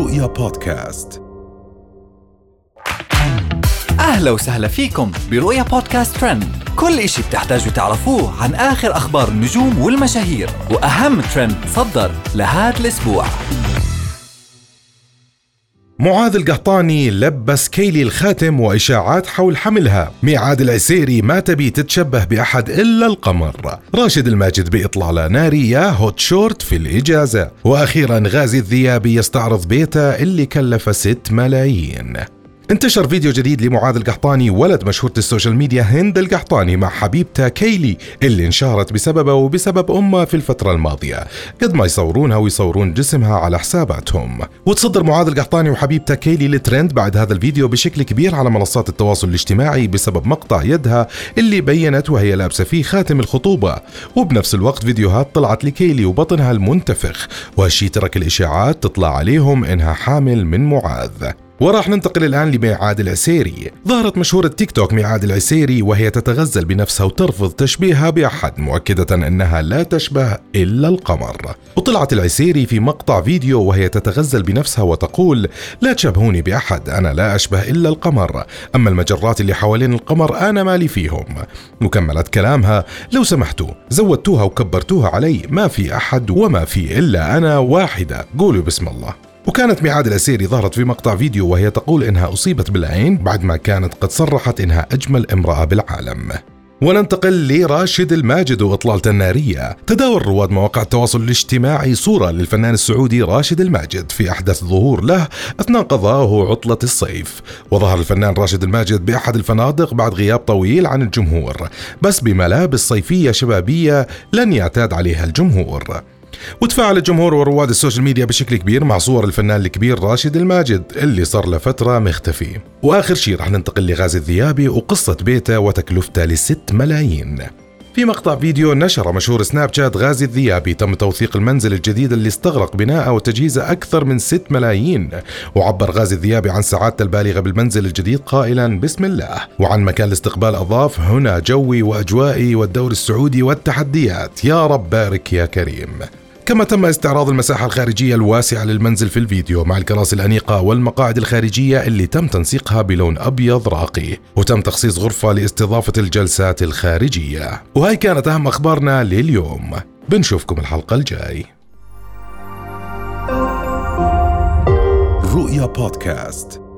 رؤيا بودكاست. أهلا وسهلا فيكم برؤيا بودكاست ترند. كل إشي بتحتاجوا تعرفوه عن آخر أخبار النجوم والمشاهير وأهم ترند صدر لهذا الأسبوع. معاذ القحطاني لبس كيلي الخاتم وإشاعات حول حملها. ميعاد العسيري ما تبي تتشبه بأحد إلا القمر. راشد الماجد بإطلالة نارية و hot short في الإجازة. وأخيرا غازي الذيابي يستعرض بيته اللي كلف 6 ملايين. انتشر فيديو جديد لمعاذ القحطاني ولد مشهورة ال social media هند القحطاني مع حبيبته كيلي اللي انشهرت بسببه وبسبب امها في الفترة الماضية. قد ما يصورونها ويصورون جسمها على حساباتهم. وتصدر معاذ القحطاني وحبيبته كيلي الترند بعد هذا الفيديو بشكل كبير على منصات التواصل الاجتماعي بسبب مقطع يدها اللي بينت وهي لابسة فيه خاتم الخطوبة. وبنفس الوقت فيديوهات طلعت لكيلي وبطنها المنتفخ وهالشي ترك الإشاعات تطلع عليهم إنها حامل من معاذ. وراح ننتقل الآن لميعاد العسيري ظهرت مشهورة تيك توك ميعاد العسيري وهي تتغزل بنفسها وترفض تشبيهها بأحد مؤكدة أنها لا تشبه إلا القمر. وطلعت العسيري في مقطع فيديو وهي تتغزل بنفسها وتقول لا تشبهوني بأحد أنا لا أشبه إلا القمر. أما المجرات اللي حوالين القمر أنا مالي فيهم. مكملة كلامها لو سمحتوا زودتوها وكبرتوها علي ما في أحد وما في إلا أنا واحدة. قولوا بسم الله. وكانت ميعاد الأسيري ظهرت في مقطع فيديو وهي تقول إنها أصيبت بالعين بعد ما كانت قد صرحت إنها أجمل امرأة بالعالم. وننتقل لراشد الماجد وإطلالته النارية. تداول رواد مواقع التواصل الاجتماعي صورة للفنان السعودي راشد الماجد في أحدث ظهور له أثناء قضائه عطلة الصيف. وظهر الفنان راشد الماجد بأحد الفنادق بعد غياب طويل عن الجمهور. بس بملابس صيفية شبابية لن يعتاد عليها الجمهور. وتفاعل الجمهور ورواد ال social media بشكل كبير مع صور الفنان الكبير راشد الماجد اللي صار له فترة مختفي. وآخر شيء رح ننتقل لغازي الذيابي وقصة بيته وتكلفته لست ملايين. في مقطع فيديو نشر مشهور سناب شات غازي الذيابي تم توثيق المنزل الجديد اللي استغرق بناءه وتجهيزه أكثر من 6 ملايين. وعبر غازي الذيابي عن سعادته البالغة بالمنزل الجديد قائلا بسم الله. وعن مكان الاستقبال أضاف هنا جوي وأجوائي والدور السعودي والتحديات. يا رب بارك يا كريم. كما تم استعراض المساحة الخارجية الواسعة للمنزل في الفيديو مع الكراسي الأنيقة والمقاعد الخارجية اللي تم تنسيقها بلون أبيض راقي. وتم تخصيص غرفة لاستضافة الجلسات الخارجية. وهي كانت أهم أخبارنا لليوم. بنشوفكم الحلقة الجاي. رؤيا بودكاست.